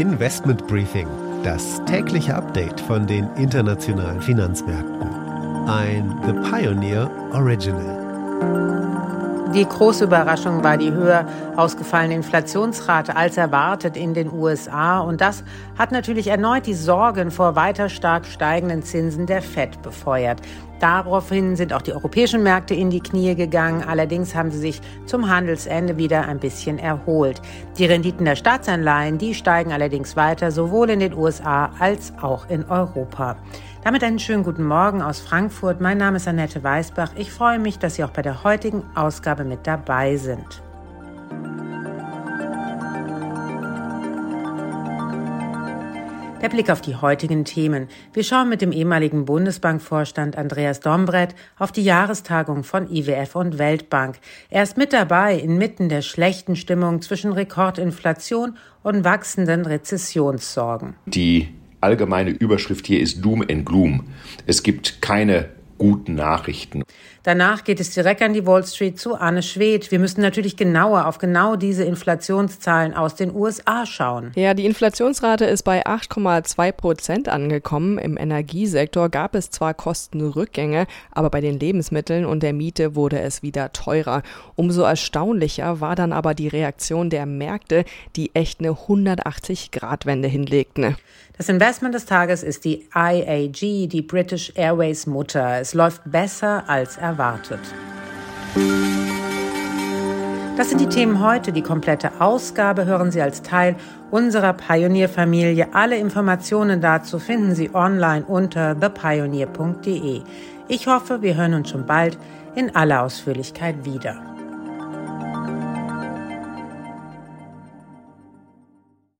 Investment Briefing, das tägliche Update von den internationalen Finanzmärkten. Ein The Pioneer Original. Die große Überraschung war die höher ausgefallene Inflationsrate als erwartet in den USA. Und das hat natürlich erneut die Sorgen vor weiter stark steigenden Zinsen der Fed befeuert. Daraufhin sind auch die europäischen Märkte in die Knie gegangen. Allerdings haben sie sich zum Handelsende wieder ein bisschen erholt. Die Renditen der Staatsanleihen, die steigen allerdings weiter, sowohl in den USA als auch in Europa. Damit einen schönen guten Morgen aus Frankfurt. Mein Name ist Annette Weißbach. Ich freue mich, dass Sie auch bei der heutigen Ausgabe mit dabei sind. Der Blick auf die heutigen Themen. Wir schauen mit dem ehemaligen Bundesbankvorstand Andreas Dombrett auf die Jahrestagung von IWF und Weltbank. Er ist mit dabei inmitten der schlechten Stimmung zwischen Rekordinflation und wachsenden Rezessionssorgen. Die allgemeine Überschrift hier ist Doom and Gloom. Es gibt keine guten Nachrichten. Danach geht es direkt an die Wall Street zu Anne Schwedt. Wir müssen natürlich genauer auf genau diese Inflationszahlen aus den USA schauen. Ja, die Inflationsrate ist bei 8,2 Prozent angekommen. Im Energiesektor gab es zwar Kostenrückgänge, aber bei den Lebensmitteln und der Miete wurde es wieder teurer. Umso erstaunlicher war dann aber die Reaktion der Märkte, die echt eine 180-Grad-Wende hinlegten. Das Investment des Tages ist die IAG, die British Airways Mutter. Es läuft besser als erwartet. Das sind die Themen heute. Die komplette Ausgabe hören Sie als Teil unserer Pionierfamilie. Alle Informationen dazu finden Sie online unter thepioneer.de. Ich hoffe, wir hören uns schon bald in aller Ausführlichkeit wieder.